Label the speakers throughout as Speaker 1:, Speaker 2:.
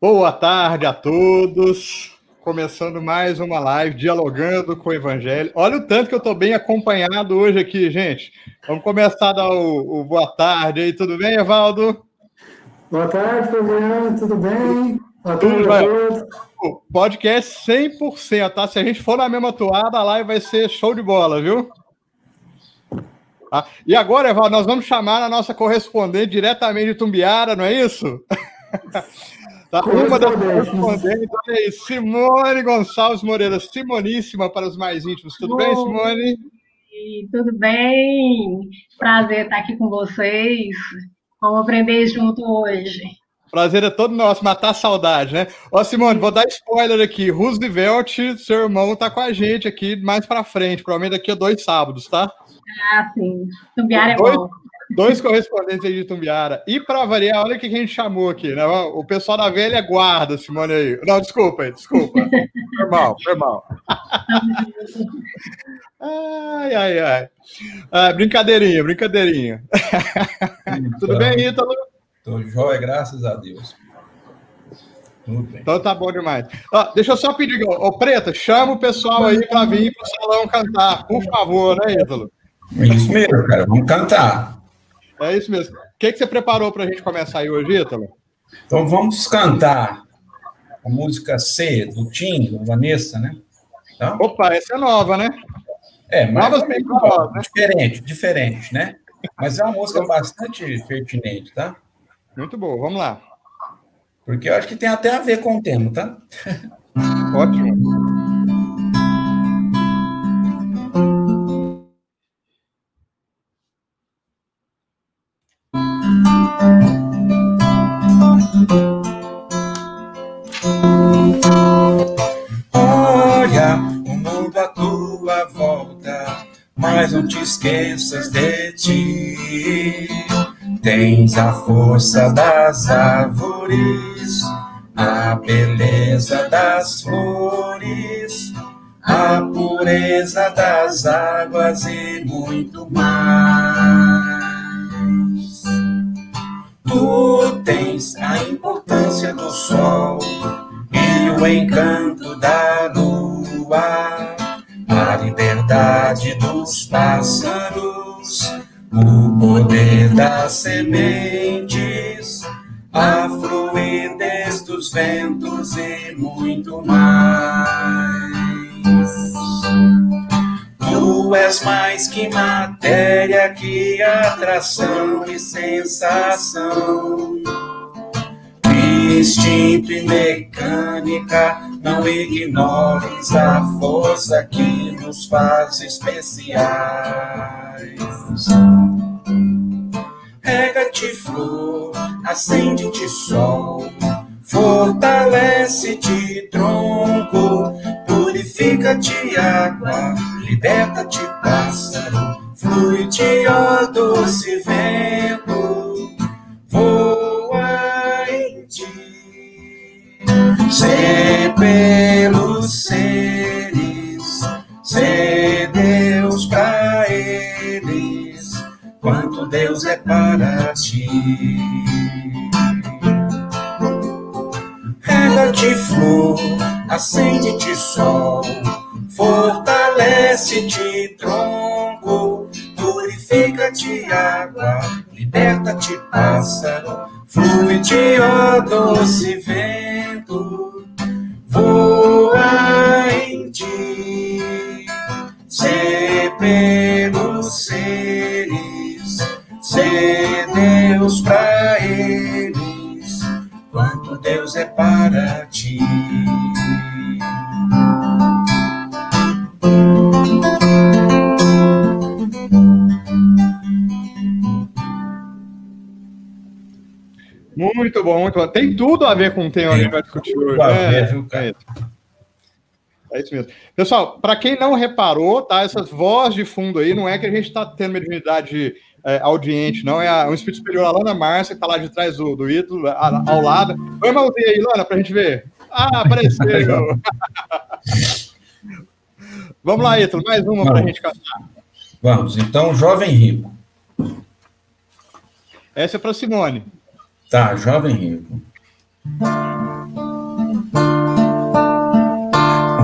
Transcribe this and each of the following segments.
Speaker 1: Boa tarde a todos. Começando mais uma live, dialogando com o Evangelho. Olha o tanto que eu estou bem acompanhado hoje aqui, gente. Vamos começar a dar o, o boa tarde aí. Tudo bem, Evaldo?
Speaker 2: Boa tarde, Fabiano. Tudo bem? Boa tarde a todos.
Speaker 1: Podcast 100%, tá? Se a gente for na mesma toada, a live vai ser show de bola, viu? Ah, e agora, Evaldo, nós vamos chamar a nossa correspondente diretamente de Tumbiara, não é isso? Tá? Uma das correspondentes, olha aí, Simone Gonçalves Moreira, Simoníssima para os mais íntimos. Tudo Oi. bem, Simone?
Speaker 3: Tudo bem? Prazer estar aqui com vocês. Vamos aprender junto hoje.
Speaker 1: Prazer é todo nosso, matar a saudade, né? Ó, Simone, vou dar spoiler aqui. Roosevelt, seu irmão, tá com a gente aqui mais para frente, provavelmente daqui a dois sábados, tá?
Speaker 3: Ah, sim. Tumbiara é bom.
Speaker 1: Dois correspondentes aí de Tumbiara. E para variar, olha o que a gente chamou aqui, né? O pessoal da velha guarda, Simone aí. Não, desculpa aí, desculpa. Foi mal, foi mal. ai, ai, ai. Ah, brincadeirinha, brincadeirinha. Então, Tudo bem, Ítalo?
Speaker 4: Tô jóia, graças a Deus.
Speaker 1: Tudo bem. Então tá bom demais. Deixa eu só pedir, ô Preta, chama o pessoal aí para vir para o salão cantar, por favor, né, Ítalo?
Speaker 4: Isso mesmo, cara, vamos cantar.
Speaker 1: É isso mesmo. O que, que você preparou para a gente começar aí hoje, Ítalo?
Speaker 4: Então vamos cantar a música C, do Tim, do Vanessa, né?
Speaker 1: Então, Opa, essa é nova, né?
Speaker 4: É, mas Novas é nova, né? diferente, diferente, né? Mas é uma música bastante pertinente, tá?
Speaker 1: Muito bom, vamos lá.
Speaker 4: Porque eu acho que tem até a ver com o tema, tá?
Speaker 1: Ótimo.
Speaker 4: Mas não te esqueças de ti. Tens a força das árvores, a beleza das flores, a pureza das águas e muito mais. Tu tens a importância do sol e o encanto da lua a liberdade dos pássaros, o poder das sementes, a fluidez dos ventos e muito mais. Tu és mais que matéria, que atração e sensação instinto e mecânica, não ignores a força que nos faz especiais. Rega-te flor, acende-te sol, fortalece-te tronco, purifica-te água, liberta-te pássaro, flui-te ó doce vento, voa Ser pelos seres, ser Deus para eles, quanto Deus é para ti. Rega-te flor, acende-te sol, fortalece-te tronco, purifica-te água, liberta-te pássaro, flui-te ó doce vento voa em ti, ser pelos seres, ser Deus para eles, quanto Deus é para ti.
Speaker 1: Muito bom, muito bom. Tem tudo a ver com o tema a discutir hoje. Né? É, é isso mesmo. Pessoal, para quem não reparou, tá? Essas vozes de fundo aí, não é que a gente está tendo uma divindade é, audiente, não. É um espírito superior, a Lana Márcia, que está lá de trás do, do ídolo, ao lado. Põe a mãozinha aí, Lana, para a gente ver. Ah, apareceu! Vamos lá, Ítalo, mais uma para a gente cantar.
Speaker 4: Vamos, então, Jovem Rico.
Speaker 1: Essa é para Simone.
Speaker 4: Tá, jovem rico.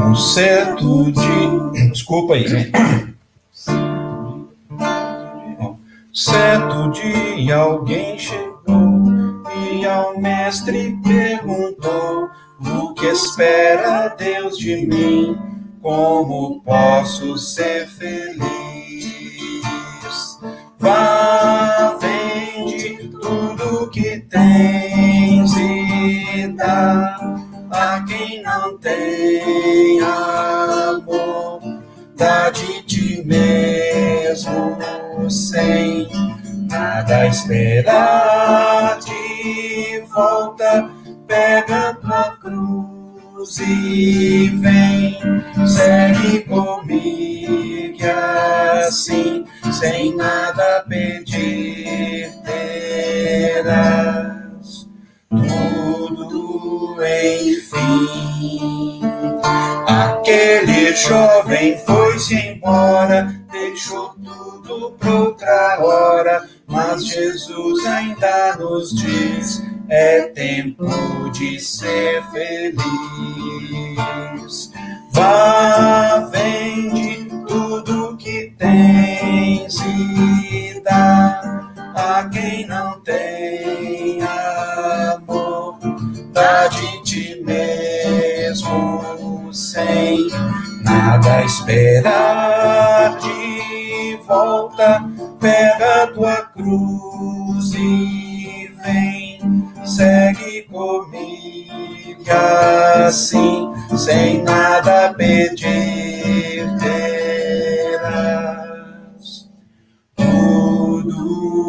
Speaker 4: Um certo dia. Desculpa aí. Né? Certo dia alguém chegou e ao mestre perguntou: O que espera Deus de mim? Como posso ser feliz? Vá tudo que tens e dá a quem não tem amor. Dá de ti mesmo sem nada esperar de volta. Pega tua cruz e vem, segue comigo assim, sem nada pedir, terás tudo enfim. Aquele jovem foi-se embora, deixou tudo para outra hora, mas Jesus ainda nos diz: é tempo de ser feliz. Vá, vende tudo tens e dá a quem não tem amor. Dá de ti mesmo sem nada esperar de volta. Pega tua cruz e vem, segue comigo assim, sem nada pedir,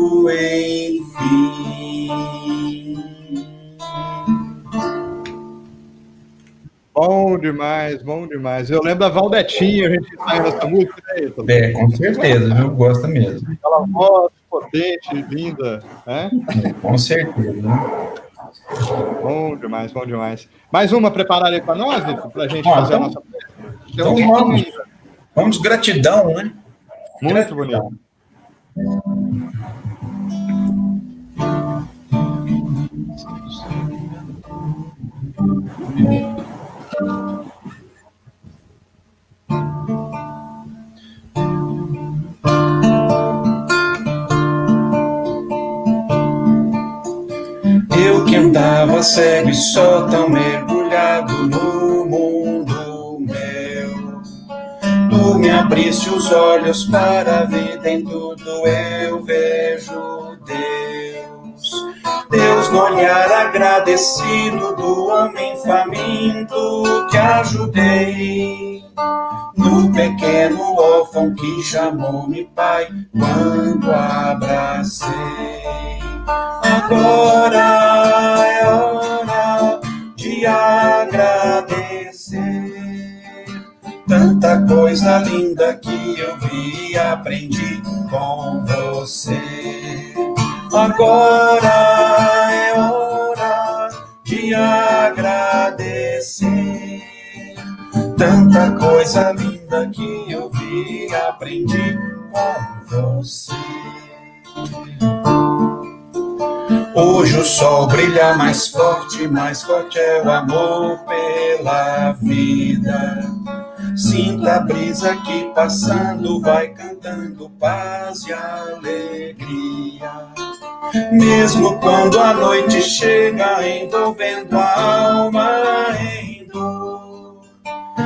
Speaker 4: enfim.
Speaker 1: Bom demais, bom demais. Eu lembro da Valdetinha, a gente saindo essa música, né?
Speaker 4: É, com certeza, viu? Gosta mesmo.
Speaker 1: Aquela voz potente, linda, né?
Speaker 4: É, com certeza. Né?
Speaker 1: Bom demais, bom demais. Mais uma preparada aí para nós, para a gente
Speaker 4: Ah,
Speaker 1: fazer a
Speaker 4: então-
Speaker 1: nossa. Tem
Speaker 4: então
Speaker 1: um
Speaker 4: vamos. Vamos, gratidão, né?
Speaker 1: Muito bonito.
Speaker 4: Eu que andava cego e só tão mergulhado no mundo meu. Tu me abriste os olhos para a vida, em tudo eu vejo. Deus no olhar agradecido do homem faminto que ajudei. No pequeno órfão que chamou-me pai quando abracei. Agora é hora de agradecer. Tanta coisa linda que eu vi e aprendi com você. Agora Tanta coisa linda que eu vi e aprendi com você. Hoje o sol brilha mais forte, mais forte é o amor pela vida. Sinta a brisa que passando vai cantando paz e alegria. Mesmo quando a noite chega envolvendo a alma em dor.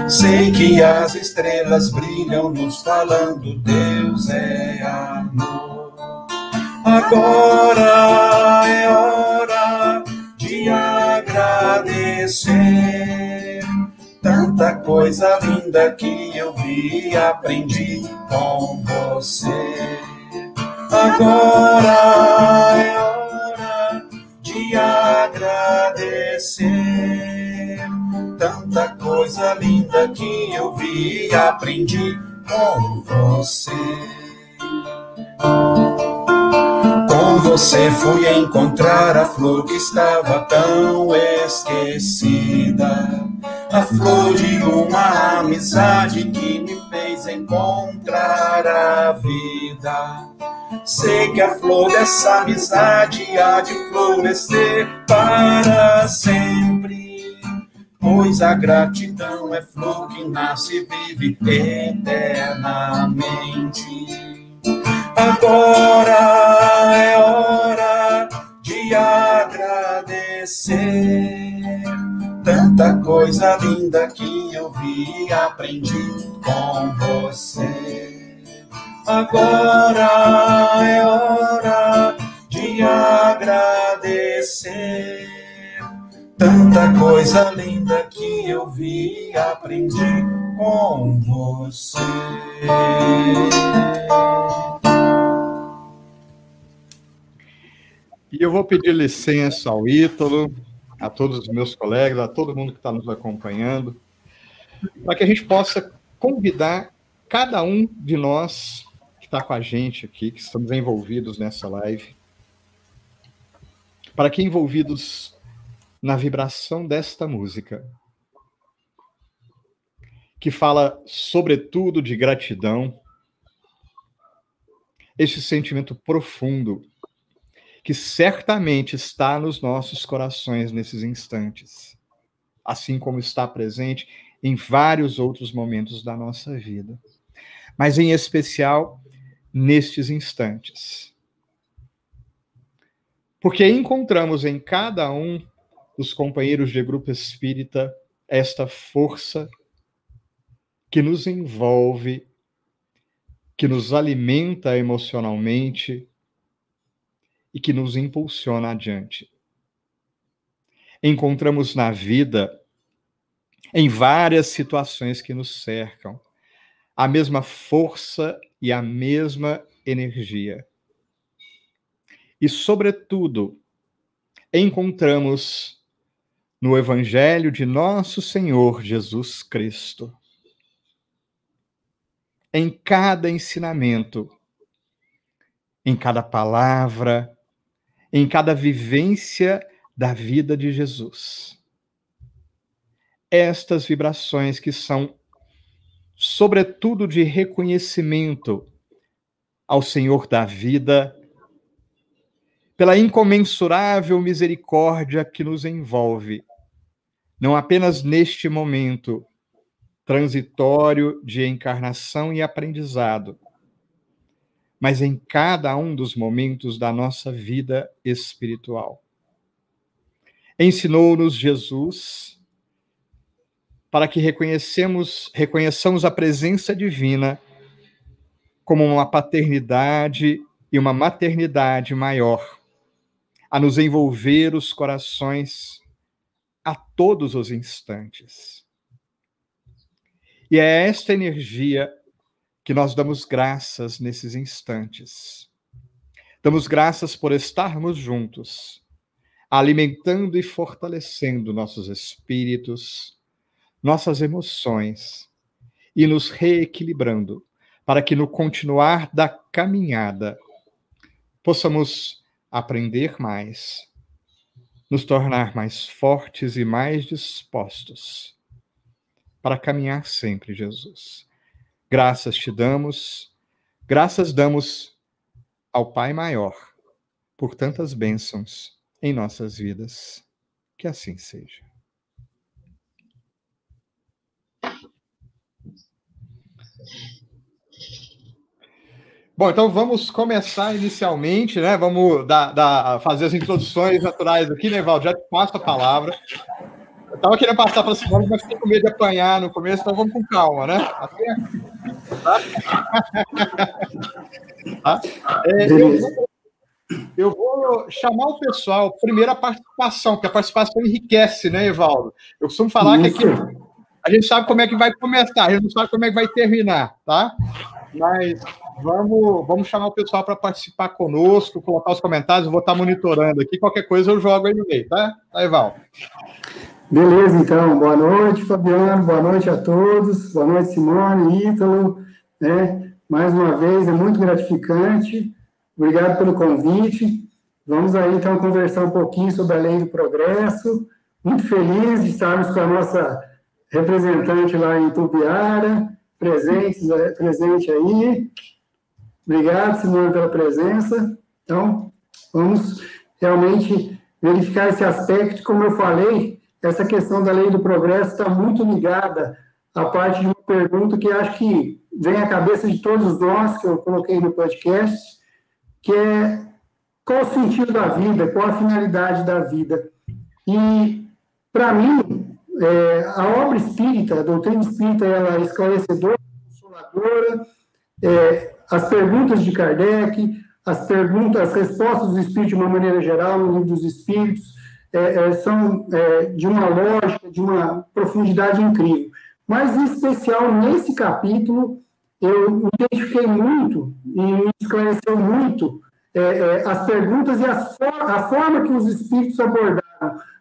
Speaker 4: Sei que as estrelas brilham nos falando Deus é amor. Agora é hora de agradecer. Tanta coisa linda que eu vi e aprendi com você. Agora é hora de agradecer. Tanta coisa linda que eu vi e aprendi com você. Com você fui encontrar a flor que estava tão esquecida. A flor de uma amizade que me fez encontrar a vida. Sei que a flor dessa amizade há de florescer para sempre. pois a gratidão é flor que nasce e vive eternamente. Agora é hora de agradecer tanta coisa linda que eu vi e aprendi com você. Agora é hora de agradecer tanta coisa linda que eu vi e aprendi com você.
Speaker 1: E eu vou pedir licença ao Ítalo, a todos os meus colegas, a todo mundo que está nos acompanhando, para que a gente possa convidar cada um de nós está com a gente aqui, que estamos envolvidos nessa live, para que envolvidos na vibração desta música, que fala sobretudo de gratidão, esse sentimento profundo que certamente está nos nossos corações nesses instantes, assim como está presente em vários outros momentos da nossa vida, mas em especial nestes instantes. Porque encontramos em cada um dos companheiros de grupo espírita esta força que nos envolve, que nos alimenta emocionalmente, e que nos impulsiona adiante. Encontramos na vida, em várias situações que nos cercam, a mesma força e a mesma energia. E, sobretudo, encontramos no Evangelho de Nosso Senhor Jesus Cristo. Em cada ensinamento, em cada palavra, em cada vivência da vida de Jesus. Estas vibrações que são, sobretudo, de reconhecimento ao Senhor da vida, pela incomensurável misericórdia que nos envolve, não apenas neste momento transitório de encarnação e aprendizado, mas em cada um dos momentos da nossa vida espiritual. Ensinou-nos Jesus para que reconhecemos, reconheçamos a presença divina como uma paternidade e uma maternidade maior, a nos envolver os corações a todos os instantes. E é esta energia que nós damos graças nesses instantes. Damos graças por estarmos juntos, alimentando e fortalecendo nossos espíritos, nossas emoções e nos reequilibrando para que no continuar da caminhada possamos aprender mais, nos tornar mais fortes e mais dispostos para caminhar sempre, Jesus. Graças te damos, graças damos ao Pai Maior por tantas bênçãos em nossas vidas. Que assim seja. Bom, então vamos começar inicialmente, né? Vamos dar, dar, fazer as introduções naturais aqui, né, Val? Já te passo a palavra. Eu estava querendo passar para a Simone, mas fiquei com medo de apanhar no começo, então vamos com calma, né? Até... Tá? tá? É, eu, vou, eu, vou, chamar o pessoal, primeiro a participação, porque a participação enriquece, né, Evaldo? Eu costumo falar Isso. que aqui a gente sabe como é que vai começar, a gente não sabe como é que vai terminar, tá? Mas vamos, vamos chamar o pessoal para participar conosco, colocar os comentários, eu vou estar monitorando aqui, qualquer coisa eu jogo aí no meio, tá? Tá, Evaldo?
Speaker 2: Beleza, então. Boa noite, Fabiano. Boa noite a todos. Boa noite, Simone, Ítalo. Né? Mais uma vez, é muito gratificante. Obrigado pelo convite. Vamos aí, então, conversar um pouquinho sobre a lei do progresso. Muito feliz de estarmos com a nossa representante lá em Tupiara, presente, presente aí. Obrigado, Simone, pela presença. Então, vamos realmente verificar esse aspecto, como eu falei, essa questão da lei do progresso está muito ligada à parte de uma pergunta que acho que vem à cabeça de todos nós, que eu coloquei no podcast, que é qual o sentido da vida, qual a finalidade da vida. E, para mim, é, a obra espírita, a doutrina espírita, ela é esclarecedora, consoladora, é, as perguntas de Kardec, as perguntas, as respostas do Espírito de uma maneira geral, no livro dos Espíritos, é, é, são é, de uma lógica, de uma profundidade incrível. Mas, em especial, nesse capítulo, eu me identifiquei muito e me esclareceu muito é, as perguntas e as for a forma que os Espíritos abordaram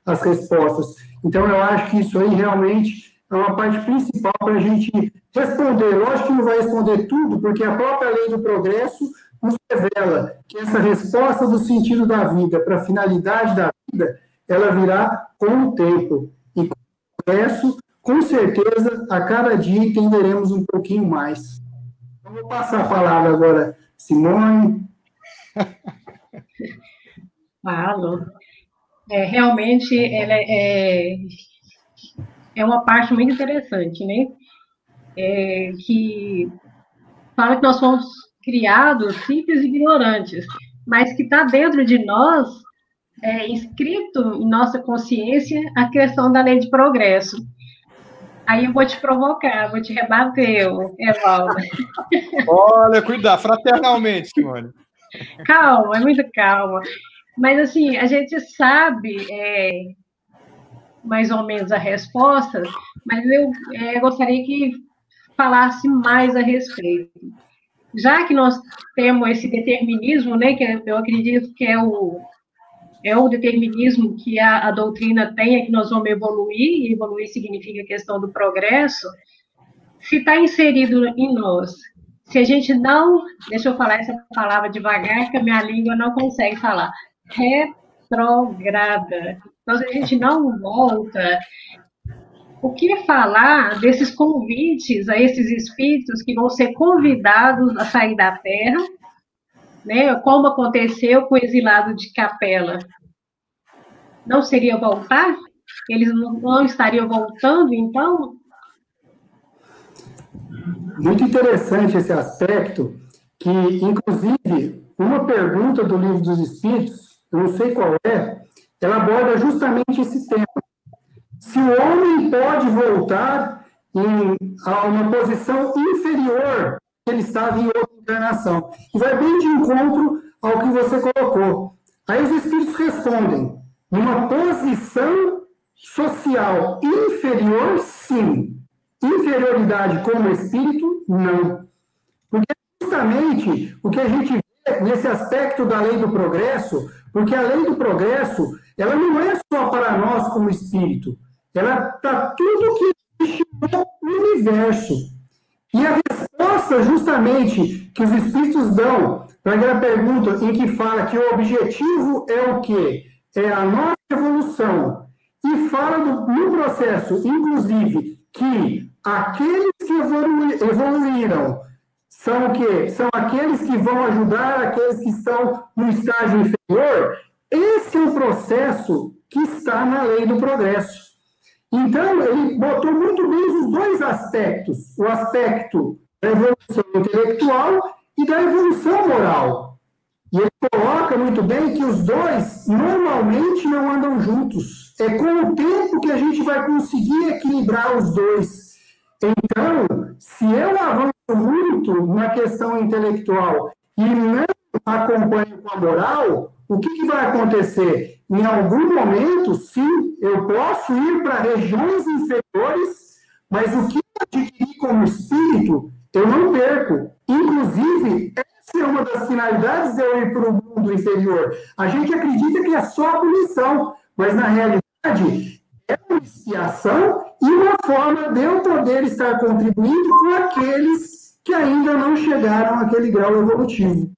Speaker 2: as respostas. Então, eu acho que isso aí realmente é uma parte principal para a gente responder. Lógico que não vai responder tudo, porque a própria lei do progresso nos revela que essa resposta do sentido da vida para a finalidade da vida, ela virá com o tempo. E com o progresso, com certeza, a cada dia entenderemos um pouquinho mais. Então, vou passar a palavra agora, Simone.
Speaker 3: Falo. É, realmente, ela é, é uma parte muito interessante, né? É, que fala que nós fomos criados simples e ignorantes, mas que está dentro de nós, é, inscrito em nossa consciência, a questão da lei de progresso. Aí eu vou te provocar, vou te rebater, Evaldo.
Speaker 1: Olha, cuidado, fraternalmente, Simone.
Speaker 3: Calma, é muito calma. Mas, assim, a gente sabe é, mais ou menos a resposta, mas eu é, gostaria que falasse mais a respeito. Já que nós temos esse determinismo, né, que eu acredito que é o, é o determinismo que a, a doutrina tem, é que nós vamos evoluir, e evoluir significa questão do progresso, se está inserido em nós, se a gente não, deixa eu falar essa palavra devagar, que a minha língua não consegue falar, retrograda. Então, a gente não volta o que falar desses convites a esses espíritos que vão ser convidados a sair da Terra, né? Como aconteceu com o exilado de Capela? Não seria voltar? Eles não estariam voltando, então?
Speaker 2: Muito interessante esse aspecto, que, inclusive, uma pergunta do Livro dos Espíritos, eu não sei qual é, ela aborda justamente esse tema se o homem pode voltar em, a uma posição inferior que ele estava em outra encarnação. E vai bem de encontro ao que você colocou. Aí os espíritos respondem: numa posição social inferior, sim. Inferioridade como espírito, não. Porque justamente o que a gente nesse aspecto da lei do progresso, porque a lei do progresso, ela não é só para nós como espírito, ela está tudo que existe no universo. E a resposta, justamente, que os espíritos dão para aquela pergunta em que fala que o objetivo é o quê? É a nossa evolução. E fala do, no processo, inclusive, que aqueles que evolu evoluíram são o quê? São aqueles que vão ajudar aqueles que estão no estágio inferior. Esse é o processo que está na lei do progresso. Então, ele botou muito bem os dois aspectos: o aspecto da evolução intelectual e da evolução moral. E ele coloca muito bem que os dois normalmente não andam juntos. É com o tempo que a gente vai conseguir equilibrar os dois. Então, se eu avanço muito na questão intelectual e não acompanho com a moral, o que, que vai acontecer? Em algum momento, sim, eu posso ir para regiões inferiores, mas o que eu adquiri como espírito, eu não perco. Inclusive, essa é uma das finalidades de eu ir para o mundo inferior. A gente acredita que é só a punição, mas na realidade é uma expiação e uma forma de eu poder estar contribuindo com aqueles que ainda não chegaram àquele grau evolutivo.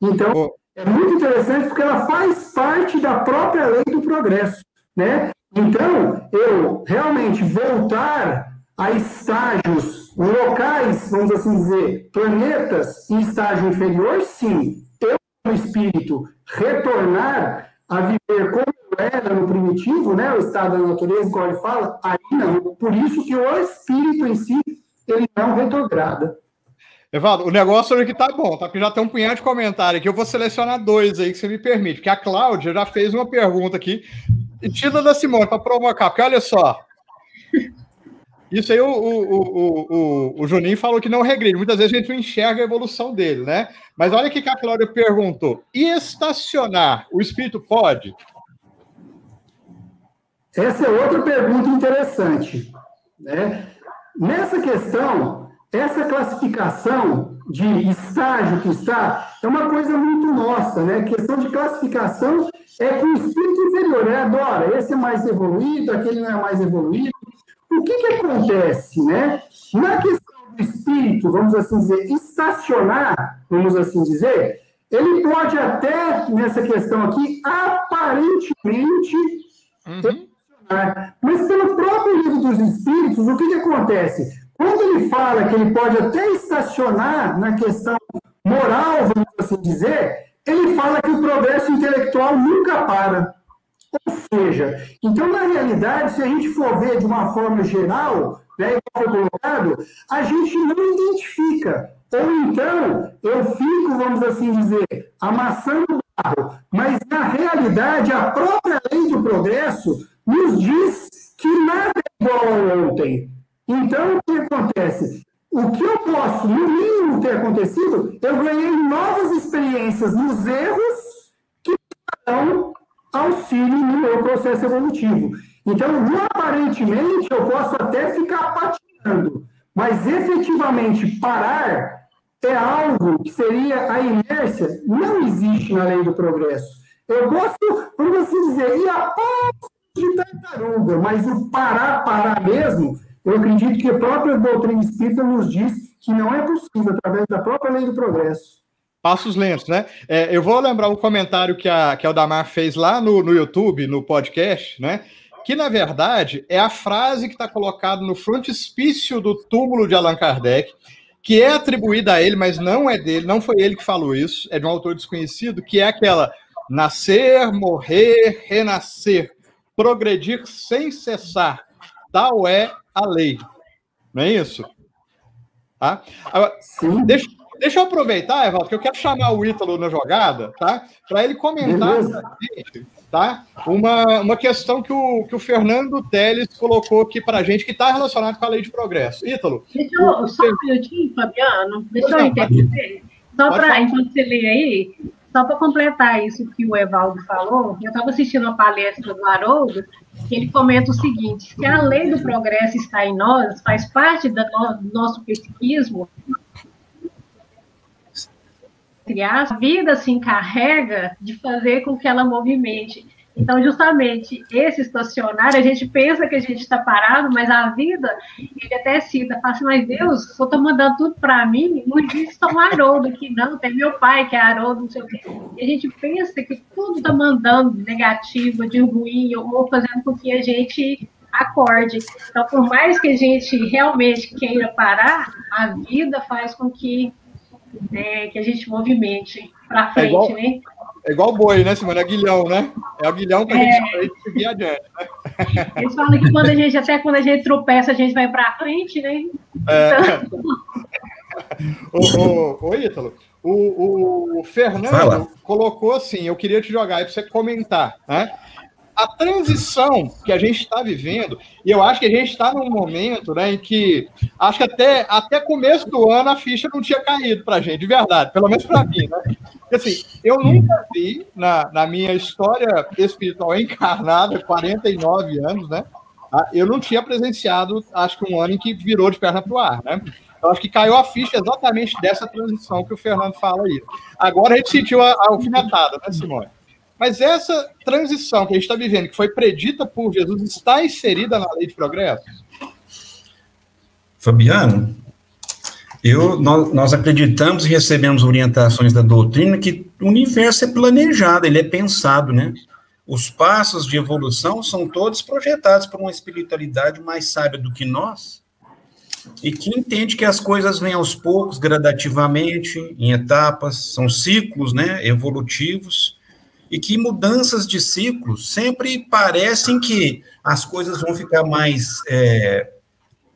Speaker 2: Então, é muito interessante porque ela faz parte da própria lei do progresso, né? Então, eu realmente voltar a estágios, locais, vamos assim dizer, planetas em estágio inferior, sim. Eu, como espírito, retornar a viver como era no primitivo, né, o estado da natureza, como ele fala, aí não. Por isso que o espírito em si, ele não retrograda.
Speaker 1: Evaldo, o negócio aqui tá bom, tá? Porque já tem um punhado de comentário aqui. Eu vou selecionar dois aí que você me permite. Porque a Cláudia já fez uma pergunta aqui, tira da Simone, para provocar. Porque olha só. Isso aí o, o, o, o, Juninho falou que não regride. Muitas vezes a gente não enxerga a evolução dele, né? Mas olha o que a Cláudia perguntou. E estacionar, o espírito pode?
Speaker 2: Essa é outra pergunta interessante. Né? Nessa questão, essa classificação de estágio que está é uma coisa muito nossa, né? A questão de classificação é com o espírito inferior, né? Adora, esse é mais evoluído, aquele não é mais evoluído. O que, que acontece, né? Na questão do espírito, vamos assim dizer, estacionar, vamos assim dizer, ele pode até, nessa questão aqui, aparentemente uhum. Mas pelo próprio livro dos espíritos, o que, que acontece? Quando ele fala que ele pode até estacionar na questão moral, vamos assim dizer, ele fala que o progresso intelectual nunca para. Ou seja, então, na realidade, se a gente for ver de uma forma geral, né, foi colocado, a gente não identifica. Ou então, eu fico, vamos assim dizer, amassando o barro, mas na realidade, a própria lei do progresso nos diz que nada é igual ontem. Então, o que acontece? O que eu posso, no mínimo, ter acontecido, eu ganhei novas experiências nos erros que dão auxílio no meu processo evolutivo. Então, aparentemente, eu posso até ficar patinando, mas efetivamente parar é algo que seria a inércia, não existe na lei do progresso. Eu posso, vamos assim dizer, ir a de tartaruga, mas o parar, parar mesmo, eu acredito que a própria doutrina espírita nos diz que não é possível através da própria lei do progresso.
Speaker 1: Passos lentos, né? É, eu vou lembrar um comentário que a, que a Aldamar fez lá no, no YouTube, no podcast, né? Que, na verdade, é a frase que está colocada no frontispício do túmulo de Allan Kardec, que é atribuída a ele, mas não é dele, não foi ele que falou isso, é de um autor desconhecido, que é aquela nascer, morrer, renascer, progredir sem cessar. Tal é a lei. Não é isso? Tá? Agora, deixa, deixa eu aproveitar, Evaldo, que eu quero chamar o Ítalo na jogada, tá? Para ele comentar gente, tá? Uma, uma questão que o, que o Fernando Teles colocou aqui para a gente, que está relacionado com a lei de progresso. Ítalo.
Speaker 3: Deixa eu, só um minutinho, Fabiano. Deixa eu interromper. Só para, enquanto você lê aí, só para completar isso que o Evaldo falou, eu estava assistindo a palestra do Haroldo, que ele comenta o seguinte: se a lei do progresso está em nós, faz parte do nosso psiquismo, a vida se encarrega de fazer com que ela movimente. Então, justamente, esse estacionário, a gente pensa que a gente está parado, mas a vida, ele até cita, fala assim, mas Deus, só está mandando tudo para mim, não só um Haroldo aqui, não, tem meu pai que é Haroldo, não sei o quê. E a gente pensa que tudo está mandando negativo, de ruim, ou fazendo com que a gente acorde. Então, por mais que a gente realmente queira parar, a vida faz com que, né, que a gente movimente para frente, é né?
Speaker 1: É igual boi, né, Simone? É aguilhão, né? É aguilhão para a é. gente seguir adiante,
Speaker 3: né? Eles falam que quando a gente, até quando a gente tropeça, a gente vai para frente, né? É. Então...
Speaker 1: ô, ô, ô, Ítalo, o, o Fernando Fala. colocou assim, eu queria te jogar aí para você comentar, né? A transição que a gente está vivendo, e eu acho que a gente está num momento né, em que acho que até, até começo do ano a ficha não tinha caído para a gente, de verdade, pelo menos para mim. Né? Assim, eu nunca vi na, na minha história espiritual encarnada, 49 anos, né? Eu não tinha presenciado, acho que um ano em que virou de perna para o ar, né? Eu acho que caiu a ficha exatamente dessa transição que o Fernando fala aí. Agora a gente sentiu a, a alfinetada, né, Simone? Mas essa transição que a gente está vivendo, que foi predita por Jesus, está inserida na lei de progresso?
Speaker 5: Fabiano, eu, nós, nós acreditamos e recebemos orientações da doutrina que o universo é planejado, ele é pensado, né? Os passos de evolução são todos projetados por uma espiritualidade mais sábia do que nós e que entende que as coisas vêm aos poucos, gradativamente, em etapas, são ciclos, né, evolutivos
Speaker 4: e que mudanças de ciclos sempre parecem que as coisas vão ficar mais é,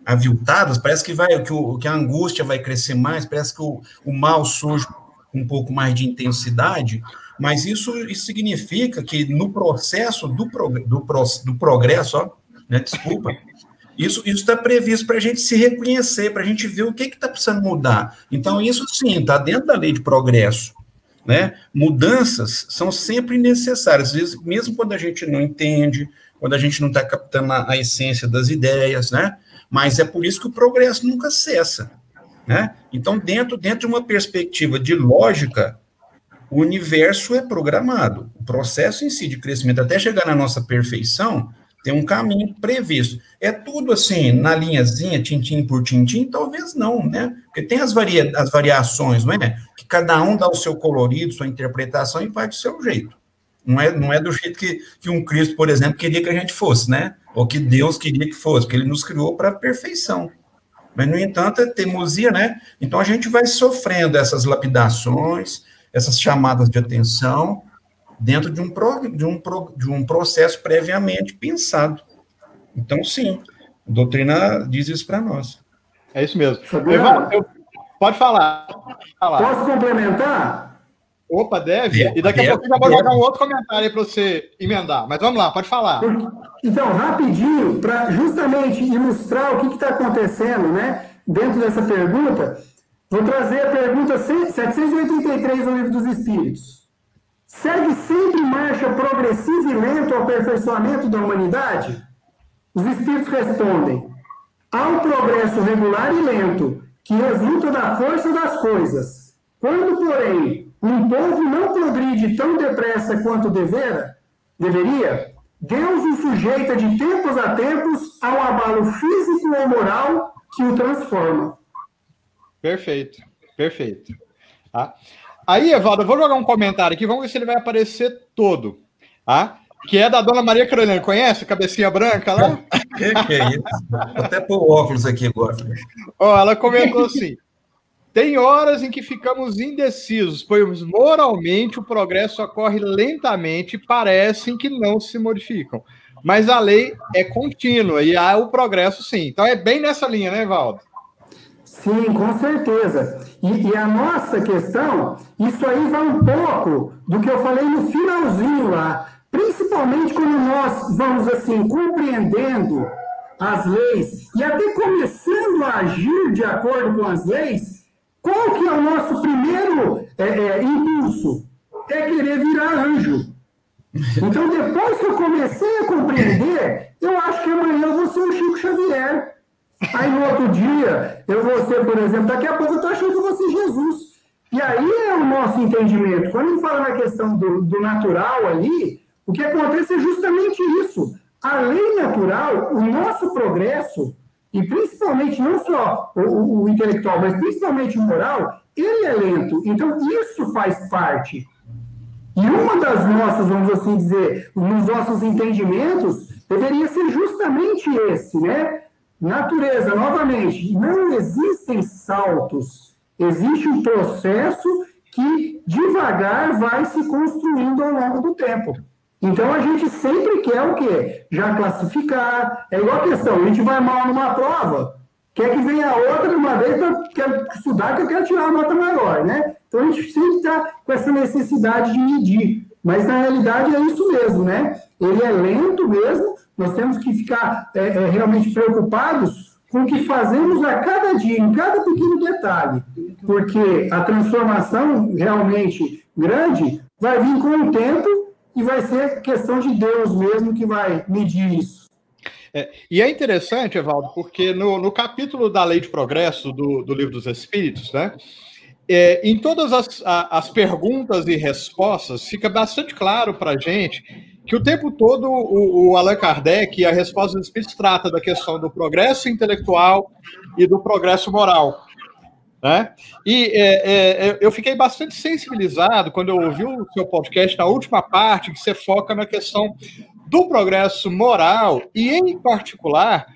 Speaker 4: aviltadas, parece que vai que, o, que a angústia vai crescer mais, parece que o, o mal surge com um pouco mais de intensidade, mas isso, isso significa que no processo do, do, do progresso, ó, né, desculpa, isso está previsto para a gente se reconhecer, para a gente ver o que está precisando mudar. Então, isso sim, está dentro da lei de progresso. Né? Mudanças são sempre necessárias, às vezes, mesmo quando a gente não entende, quando a gente não está captando a, a, essência das ideias, né? Mas é por isso que o progresso nunca cessa, né? Então, dentro, dentro de uma perspectiva de lógica, o universo é programado. O processo em si de crescimento até chegar na nossa perfeição tem um caminho previsto. É tudo assim, na linhazinha, tintim por tintim? Talvez não, né? Porque tem as, varia as variações, não é? Que cada um dá o seu colorido, sua interpretação e vai do seu jeito. Não é, não é do jeito que, que um Cristo, por exemplo, queria que a gente fosse, né? Ou que Deus queria que fosse, porque ele nos criou para a perfeição. Mas, no entanto, é teimosia, né? Então a gente vai sofrendo essas lapidações, essas chamadas de atenção, dentro de um, pro, de um, pro, de um processo previamente pensado. Então, sim, a doutrina diz isso para nós.
Speaker 1: É isso mesmo. Evaldo, eu, pode falar, falar.
Speaker 2: Posso complementar?
Speaker 1: Opa, deve. E daqui a pouco eu vou jogar um outro comentário aí para você emendar. Mas vamos lá, pode falar.
Speaker 2: Então, rapidinho, para justamente ilustrar o que está acontecendo, né? Dentro dessa pergunta, vou trazer a pergunta 783 do Livro dos Espíritos. Segue sempre marcha progressiva e lenta o aperfeiçoamento da humanidade? Os espíritos respondem: há um progresso regular e lento, que resulta da força das coisas. Quando, porém, um povo não progride tão depressa quanto devera, deveria, Deus o sujeita de tempos a tempos a um abalo físico ou moral que o transforma.
Speaker 1: Perfeito, perfeito. Tá? Aí, Evaldo, eu vou jogar um comentário aqui, vamos ver se ele vai aparecer todo. Tá? Que é da dona Maria Carolina. Conhece? Cabecinha branca lá?
Speaker 4: que, que é isso? Vou até pôr óculos aqui agora.
Speaker 1: Ó, ela comentou assim: tem horas em que ficamos indecisos, pois moralmente o progresso ocorre lentamente e parecem que não se modificam. Mas a lei é contínua e há o progresso sim. Então é bem nessa linha, né, Valdo?
Speaker 2: Sim, com certeza. E, e, a nossa questão, isso aí vai um pouco do que eu falei no finalzinho lá. Principalmente quando nós vamos assim compreendendo as leis e até começando a agir de acordo com as leis, qual que é o nosso primeiro é, é, impulso? É querer virar anjo. Então, depois que eu comecei a compreender, eu Aí no outro dia, eu vou ser, por exemplo, daqui a pouco eu estou achando que eu vou ser Jesus. E aí é o nosso entendimento. Quando ele fala na questão do, do natural ali, o que acontece é justamente isso. A lei natural, o nosso progresso, e principalmente não só o, o, o intelectual, mas principalmente o moral, ele é lento. Então, isso faz parte. E uma das nossas, vamos assim dizer, nos nossos entendimentos, deveria ser justamente esse, né? Natureza, novamente, não existem saltos. Existe um processo que devagar vai se construindo ao longo do tempo. Então a gente sempre quer o quê? Já classificar. É igual a questão, a gente vai mal numa prova, quer que venha outra de uma vez para quer estudar que eu quero tirar a nota maior, né? Então a gente sempre está com essa necessidade de medir. Mas na realidade é isso mesmo, né? Ele é lento mesmo, nós temos que ficar é, é, realmente preocupados com o que fazemos a cada dia, em cada pequeno detalhe, porque a transformação realmente grande vai vir com o tempo e vai ser questão de Deus mesmo que vai medir isso.
Speaker 1: É, e é interessante, Evaldo, porque no, no capítulo da Lei de Progresso do, do Livro dos Espíritos, né, é, em todas as, as perguntas e respostas, fica bastante claro para a gente que o tempo todo o, o Allan Kardec e a resposta dos espíritos trata da questão do progresso intelectual e do progresso moral. Né? E é, é, é, eu fiquei bastante sensibilizado quando eu ouvi o seu podcast na última parte, que você foca na questão do progresso moral e, em particular,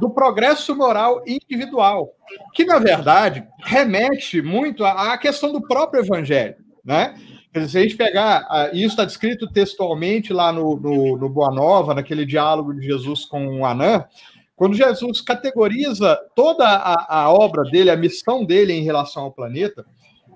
Speaker 1: do progresso moral individual, que, na verdade, remete muito à questão do próprio evangelho. Né? Dizer, se a gente pegar, uh, isso está descrito textualmente lá no, no, no, Boa Nova, naquele diálogo de Jesus com o Anã, quando Jesus categoriza toda a, a obra dele, a missão dele em relação ao planeta,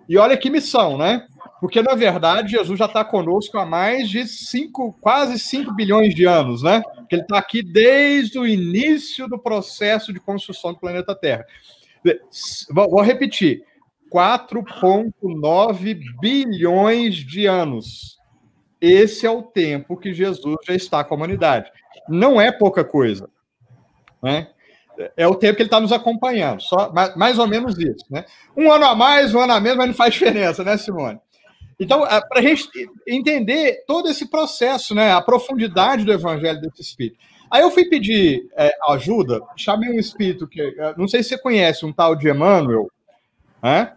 Speaker 1: e olha que missão, né? Porque, na verdade, Jesus já está conosco há mais de cinco, quase 5 bilhões de anos, né? Porque ele está aqui desde o início do processo de construção do planeta Terra. Vou repetir: 4,9 bilhões de anos. Esse é o tempo que Jesus já está com a humanidade. Não é pouca coisa. Né? É o tempo que ele está nos acompanhando, só mais ou menos isso. Né? Um ano a mais, um ano a menos, mas não faz diferença, né, Simone? Então, para a gente entender todo esse processo, né, a profundidade do evangelho desse espírito. Aí eu fui pedir é, ajuda, chamei um espírito que, é, não sei se você conhece, um tal de Emmanuel, né?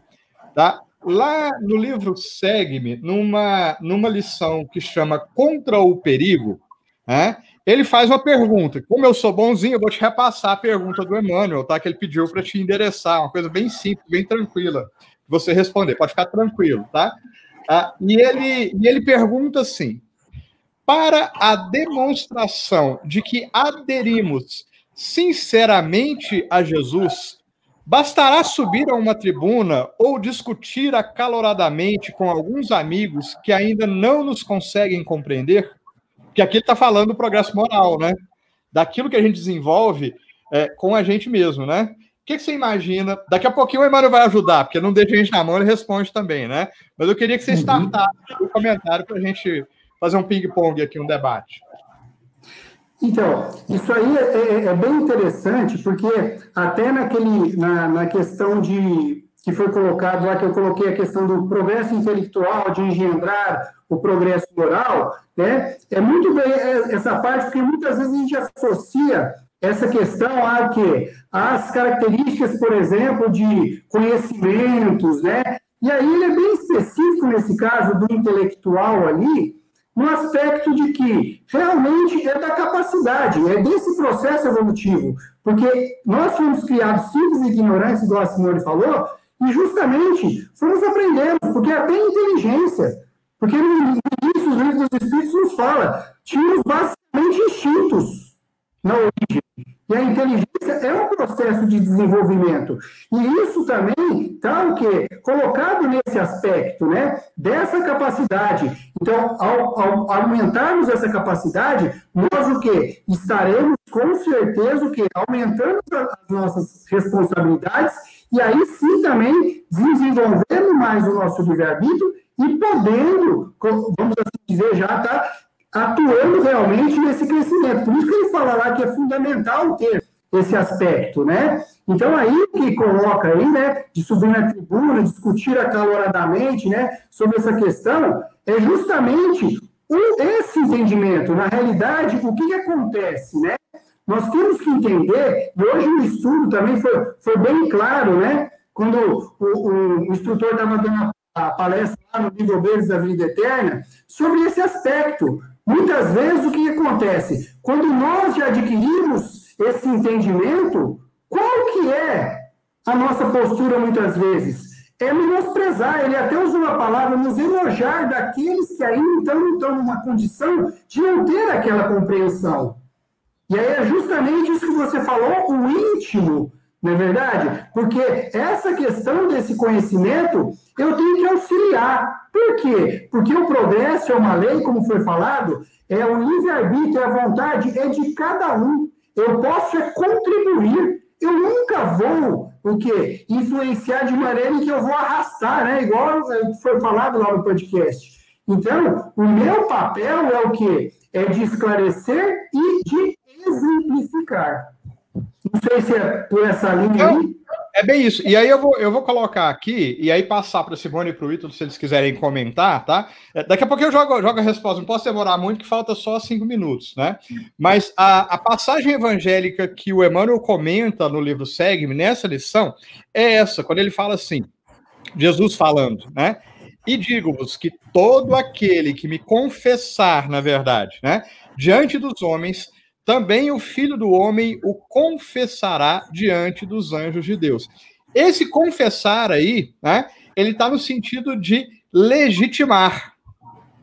Speaker 1: Tá? Lá no livro Segue-me, numa, numa lição que chama Contra o Perigo, né? ele faz uma pergunta. Como eu sou bonzinho, eu vou te repassar a pergunta do Emmanuel, tá? que ele pediu para te endereçar, uma coisa bem simples, bem tranquila, você responder. Pode ficar tranquilo, tá? Ah, e, ele, e ele pergunta assim: para a demonstração de que aderimos sinceramente a Jesus, bastará subir a uma tribuna ou discutir acaloradamente com alguns amigos que ainda não nos conseguem compreender? Porque aqui ele está falando do progresso moral, né? Daquilo que a gente desenvolve é, com a gente mesmo, né? que, que você imagina? Daqui a pouquinho o Emmanuel vai ajudar, porque não deixa a gente na mão, ele responde também, né? Mas eu queria que você uhum. startasse o comentário para a gente fazer um ping-pong aqui, um debate.
Speaker 2: Então, isso aí é, é, é, bem interessante, porque até naquele, na, na questão de que foi colocado lá, que eu coloquei a questão do progresso intelectual, de engendrar o progresso moral, né? É muito bem é, essa parte, porque muitas vezes a gente associa essa questão a que as características, por exemplo, de conhecimentos, né? E aí ele é bem específico nesse caso do intelectual ali, no aspecto de que realmente é da capacidade, é desse processo evolutivo, porque nós fomos criados simples e ignorantes, igual a Simone falou, e justamente fomos aprendendo, porque até inteligência, porque no início os livros dos Espíritos nos fala, tínhamos basicamente instintos na origem. E a inteligência é um processo de desenvolvimento. E isso também está o quê? Colocado nesse aspecto, né? Dessa capacidade. Então, ao, ao aumentarmos essa capacidade, nós o quê? Estaremos com certeza o quê? Aumentando as nossas responsabilidades e aí sim também desenvolvendo mais o nosso livre-arbítrio e podendo, vamos assim dizer, já tá atuando realmente nesse crescimento. Por isso que ele fala lá que é fundamental ter esse aspecto, né? Então, aí que coloca aí, né, de subir na tribuna, discutir acaloradamente, né, sobre essa questão, é justamente esse entendimento. Na realidade, o que, que acontece, né? Nós temos que entender, e hoje o estudo também foi, foi bem claro, né? Quando o, o, instrutor estava dando a palestra lá no Livro Verdes da Vida Eterna, sobre esse aspecto. Muitas vezes, o que acontece? Quando nós já adquirimos esse entendimento, qual que é a nossa postura muitas vezes? É menosprezar, ele até usou a palavra, nos elogiar daqueles que ainda não estão numa condição de não ter aquela compreensão. E aí é justamente isso que você falou, o íntimo, não é verdade? Porque essa questão desse conhecimento, eu tenho que auxiliar. Por quê? Porque o progresso é uma lei, como foi falado, é o livre-arbítrio, é a vontade, é de cada um. Eu posso é contribuir. Eu nunca vou o quê? influenciar de maneira em que eu vou arrastar, né? Igual foi falado lá no podcast. Então, o meu papel é o quê? É de esclarecer e de exemplificar. Não sei se é por essa linha aí.
Speaker 1: É bem isso. E aí eu vou, eu vou colocar aqui, e aí passar para o Simone e para o Ítalo, se eles quiserem comentar, tá? É, daqui a pouco eu jogo, jogo a resposta, não posso demorar muito, que falta só cinco minutos, né? Mas a, a passagem evangélica que o Emmanuel comenta no livro Segue-me, nessa lição, é essa, quando ele fala assim, Jesus falando, né? E digo-vos que todo aquele que me confessar, na verdade, né, diante dos homens, também o filho do homem o confessará diante dos anjos de Deus. Esse confessar aí, né, ele está no sentido de legitimar.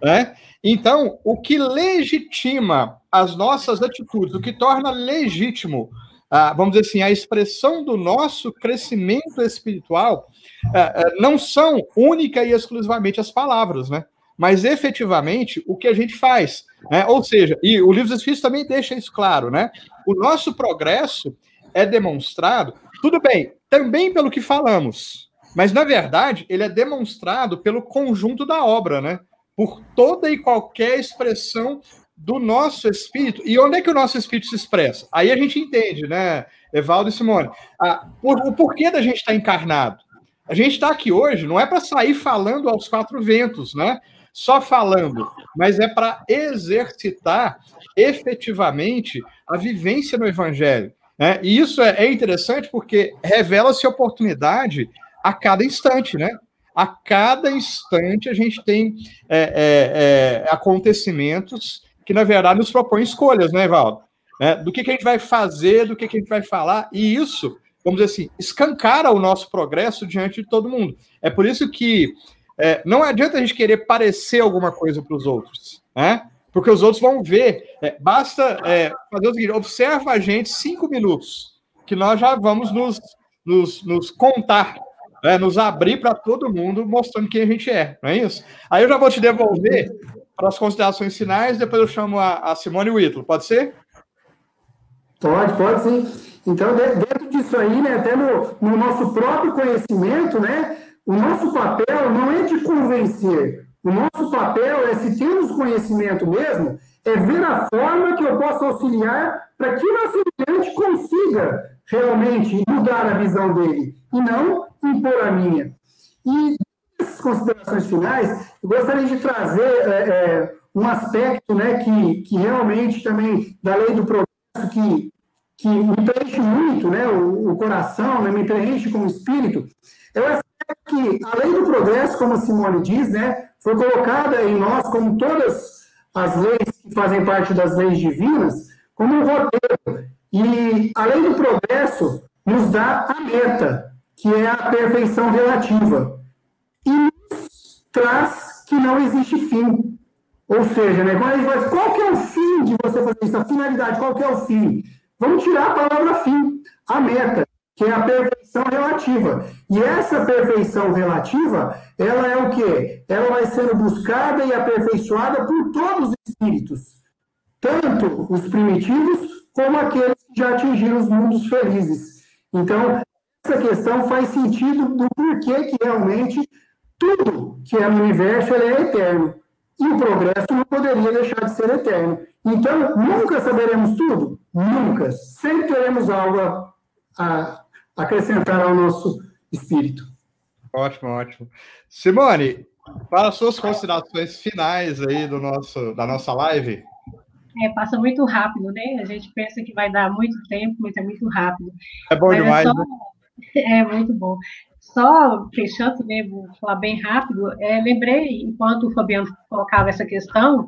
Speaker 1: Né? Então, o que legitima as nossas atitudes, o que torna legítimo, ah, vamos dizer assim, a expressão do nosso crescimento espiritual, ah, ah, não são única e exclusivamente as palavras, né? Mas efetivamente o que a gente faz. Né? Ou seja, e o livro dos Espíritos também deixa isso claro, né? O nosso progresso é demonstrado, tudo bem, também pelo que falamos, mas na verdade ele é demonstrado pelo conjunto da obra, né? por toda e qualquer expressão do nosso espírito. E onde é que o nosso espírito se expressa? Aí a gente entende, né, Evaldo e Simone, ah, por, o porquê da gente estar tá encarnado. A gente está aqui hoje não é para sair falando aos quatro ventos, né? Só falando, mas é para exercitar efetivamente a vivência no Evangelho. Né? E isso é, é interessante porque revela-se oportunidade a cada instante, né? a cada instante a gente tem é, é, é, acontecimentos que, na verdade, nos propõem escolhas, né, Evaldo? É, do que, que a gente vai fazer, do que, que a gente vai falar, e isso, vamos dizer assim, escancara o nosso progresso diante de todo mundo. É por isso que é, não adianta a gente querer parecer alguma coisa para os outros, né? Porque os outros vão ver. É, basta fazer o seguinte: observa a gente cinco minutos, que nós já vamos nos, nos, nos contar é, nos abrir para todo mundo, mostrando quem a gente é, não é isso? Aí eu já vou te devolver para as considerações finais, depois eu chamo a, a Simone Whitlow, pode ser?
Speaker 2: Pode, pode sim. Então, dentro disso aí, né, até no, no nosso próprio conhecimento, né, o nosso papel não é de convencer, o nosso papel é, se temos conhecimento mesmo, é ver a forma que eu posso auxiliar para que o nosso cliente consiga realmente mudar a visão dele e não impor a minha. E as considerações finais, eu gostaria de trazer é, é, um aspecto né, que, que realmente também da lei do progresso que, que me preenche muito né, o, o coração, né, me preenche como espírito, é o que a lei do progresso, como a Simone diz, né, foi colocada em nós, como todas as leis que fazem parte das leis divinas, como um roteiro. E a lei do progresso nos dá a meta, que é a perfeição relativa. E nos traz que não existe fim. Ou seja, né, quando a faz, qual que é o fim de você fazer isso? A finalidade, qual que é o fim? Vamos tirar a palavra fim, a meta, que é a perfeição relativa. E essa perfeição relativa, ela é o quê? Ela vai sendo buscada e aperfeiçoada por todos os espíritos, tanto os primitivos como aqueles que já atingiram os mundos felizes. Então, essa questão faz sentido do porquê que realmente tudo que é no universo é eterno. E o progresso não poderia deixar de ser eterno. Então, nunca saberemos tudo? Nunca. Sempre teremos algo a, a acrescentar ao nosso espírito.
Speaker 1: Ótimo, ótimo. Simone, para as suas considerações finais aí do nosso, da nossa live.
Speaker 3: É, passa muito rápido, né? A gente pensa que vai dar muito tempo, mas é muito rápido.
Speaker 1: É bom mas é demais, é, só... né?
Speaker 3: é muito bom. Só fechando, né, vou falar bem rápido, é, lembrei, enquanto o Fabiano colocava essa questão,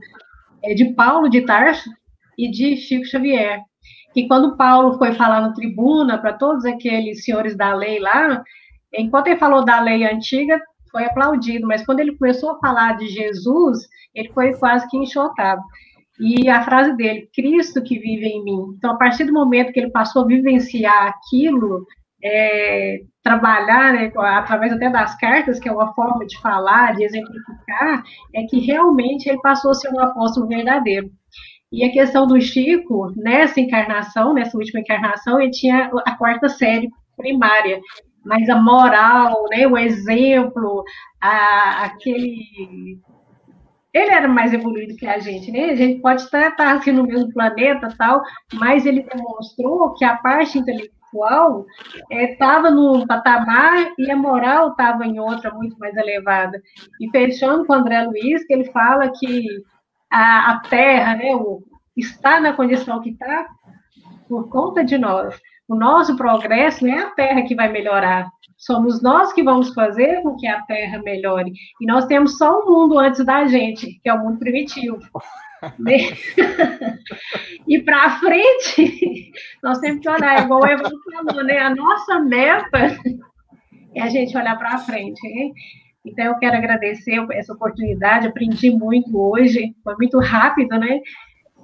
Speaker 3: é, de Paulo de Tarso e de Chico Xavier, que quando Paulo foi falar no tribuna para todos aqueles senhores da lei lá, enquanto ele falou da lei antiga, foi aplaudido, mas quando ele começou a falar de Jesus, ele foi quase que enxotado. E a frase dele, Cristo que vive em mim. Então, a partir do momento que ele passou a vivenciar aquilo, é, trabalhar, né, através até das cartas, que é uma forma de falar, de exemplificar, é que realmente ele passou a ser um apóstolo verdadeiro. E a questão do Chico, nessa encarnação, nessa última encarnação, ele tinha a quarta série primária, mas a moral, né, o exemplo, a, aquele ele era mais evoluído que a gente, né? A gente pode estar, estar aqui no mesmo planeta, tal, mas ele demonstrou que a parte intelectual estava é, num patamar e a moral estava em outra muito mais elevada. E fechando com o André Luiz, que ele fala que a, a Terra, né, o, está na condição que está por conta de nós. O nosso progresso não é a Terra que vai melhorar, somos nós que vamos fazer com que a Terra melhore. E nós temos só um mundo antes da gente, que é o mundo primitivo. Né? e para frente, nós temos que olhar, igual o Evan falou, né? A nossa meta é a gente olhar para frente. Né? Então, eu quero agradecer essa oportunidade, aprendi muito hoje, foi muito rápido, né?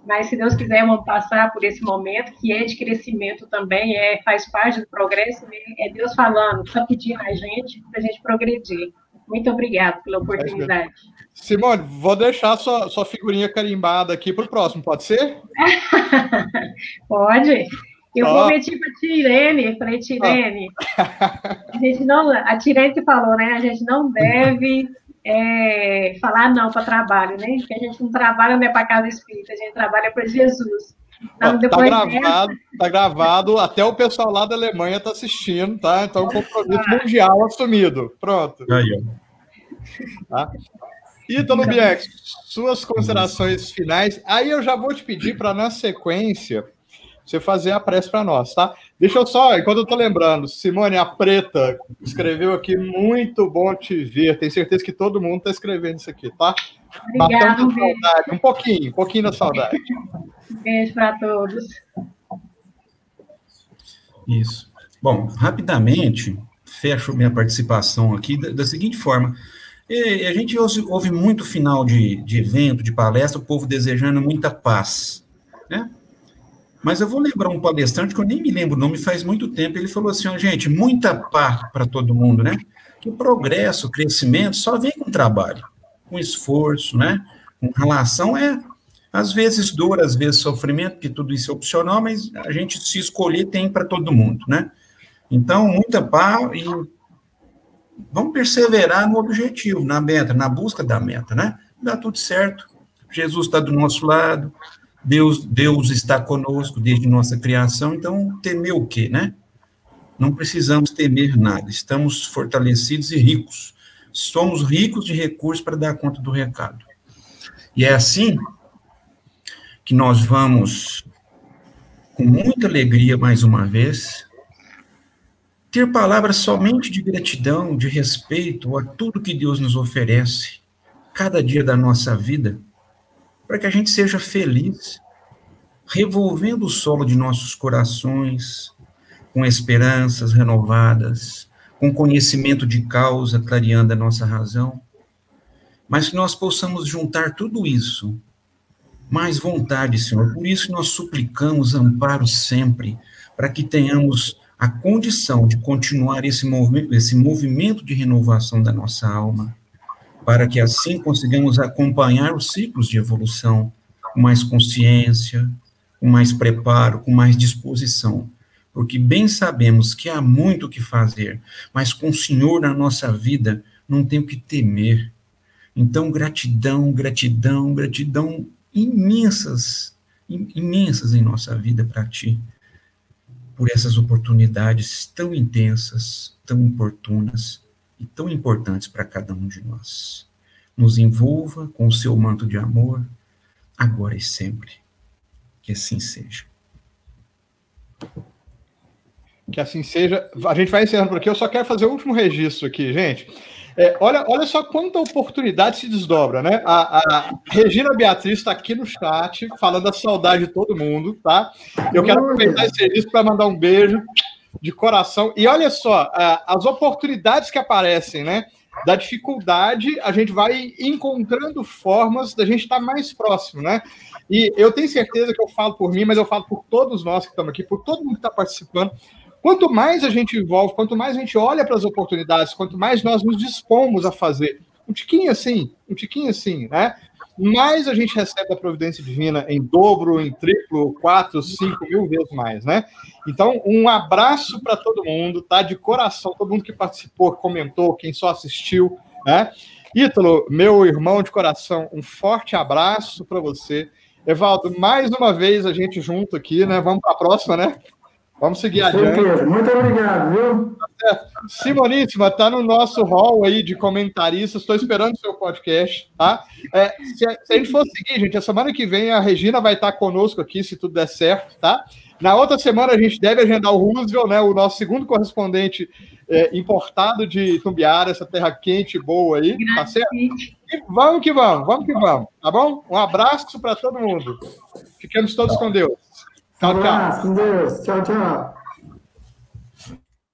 Speaker 3: Mas, se Deus quiser, vamos passar por esse momento, que é de crescimento também, é, faz parte do progresso, né? é Deus falando, só pedindo a gente para a gente progredir. Muito obrigada pela oportunidade.
Speaker 1: Simone, vou deixar sua, sua figurinha carimbada aqui para o próximo, pode ser?
Speaker 3: pode. Eu oh. prometi para a Tirene, falei, Tirene, oh. a gente não, a Tirene falou, né? A gente não deve é, falar não para trabalho, né? Porque a gente não trabalha não é para casa espírita, a gente trabalha para Jesus.
Speaker 1: Então, tá, gravado, dessa... tá gravado, até o pessoal lá da Alemanha está assistindo, tá? Então, compromisso ah. mundial assumido. Pronto. Aí, tá? Ítalo Biex, suas considerações finais. Aí eu já vou te pedir para, na sequência, você fazer a prece para nós, tá? Deixa eu só, enquanto eu tô lembrando, Simone, a Preta, escreveu aqui, muito bom te ver. Tenho certeza que todo mundo está escrevendo isso aqui, tá?
Speaker 3: Obrigada, um,
Speaker 1: saudade, um pouquinho, um pouquinho da saudade.
Speaker 3: Beijo para todos.
Speaker 4: Isso. Bom, rapidamente, fecho minha participação aqui da, da seguinte forma. E a gente ouve, ouve muito final de, de evento, de palestra, o povo desejando muita paz, né? Mas eu vou lembrar um palestrante que eu nem me lembro o nome, faz muito tempo, ele falou assim, gente, muita paz para todo mundo, né? Que progresso, crescimento só vem com trabalho, com esforço, né? Com relação é, às vezes dor, às vezes sofrimento, que tudo isso é opcional, mas a gente se escolher tem para todo mundo, né? Então, muita paz e vamos perseverar no objetivo, na meta, na busca da meta, né? Dá tudo certo. Jesus está do nosso lado, Deus, Deus está conosco desde nossa criação, então temer o quê, né? Não precisamos temer nada, estamos fortalecidos e ricos. Somos ricos de recursos para dar conta do recado. E é assim que nós vamos, com muita alegria, mais uma vez, ter palavras somente de gratidão, de respeito a tudo que Deus nos oferece, cada dia da nossa vida, para que a gente seja feliz, revolvendo o solo de nossos corações, com esperanças renovadas, com conhecimento de causa, clareando a nossa razão, mas que nós possamos juntar tudo isso, mais vontade, Senhor. Por isso nós suplicamos amparo sempre, para que tenhamos a condição de continuar esse movimento, esse movimento de renovação da nossa alma, para que assim consigamos acompanhar os ciclos de evolução com mais consciência, com mais preparo, com mais disposição, porque bem sabemos que há muito o que fazer, mas com o Senhor na nossa vida não tem o que temer. Então, gratidão, gratidão, gratidão imensas, imensas em nossa vida para Ti por essas oportunidades tão intensas, tão oportunas e tão importantes para cada um de nós. Nos envolva com o seu manto de amor, agora e sempre. Que assim seja.
Speaker 1: Que assim seja. A gente vai encerrando por aqui. Eu só quero fazer o último registro aqui, gente. É, olha, olha só quanta oportunidade se desdobra, né? A, a Regina Beatriz está aqui no chat, falando da saudade de todo mundo, tá? Eu quero aproveitar esse serviço para mandar um beijo de coração. E olha só, as oportunidades que aparecem, né? Da dificuldade, a gente vai encontrando formas da gente estar mais próximo, né? E eu tenho certeza que eu falo por mim, mas eu falo por todos nós que estamos aqui, por todo mundo que está participando. Quanto mais a gente envolve, quanto mais a gente olha para as oportunidades, quanto mais nós nos dispomos a fazer um tiquinho assim, um tiquinho assim, né? Mais a gente recebe a providência divina em dobro, em triplo, quatro, cinco mil vezes mais, né? Então, um abraço para todo mundo, tá? De coração, todo mundo que participou, comentou, quem só assistiu, né? Ítalo, meu irmão de coração, um forte abraço para você. Evaldo, mais uma vez a gente junto aqui, né? Vamos para a próxima, né? Vamos seguir Com adiante. Certeza.
Speaker 2: Muito obrigado, viu?
Speaker 1: Simoníssima, está no nosso hall aí de comentaristas. Estou esperando o seu podcast, tá? É, se, a, se, a gente for seguir, gente, a semana que vem a Regina vai estar conosco aqui, se tudo der certo, tá? Na outra semana a gente deve agendar o Roosevelt, né? O nosso segundo correspondente é, importado de Tumbiara, essa terra quente e boa aí, tá certo? E vamos que vamos, vamos que vamos, tá bom? Um abraço para todo mundo. Ficamos todos com Deus.
Speaker 2: Tchau, tchau. Com Deus. Tchau, tchau.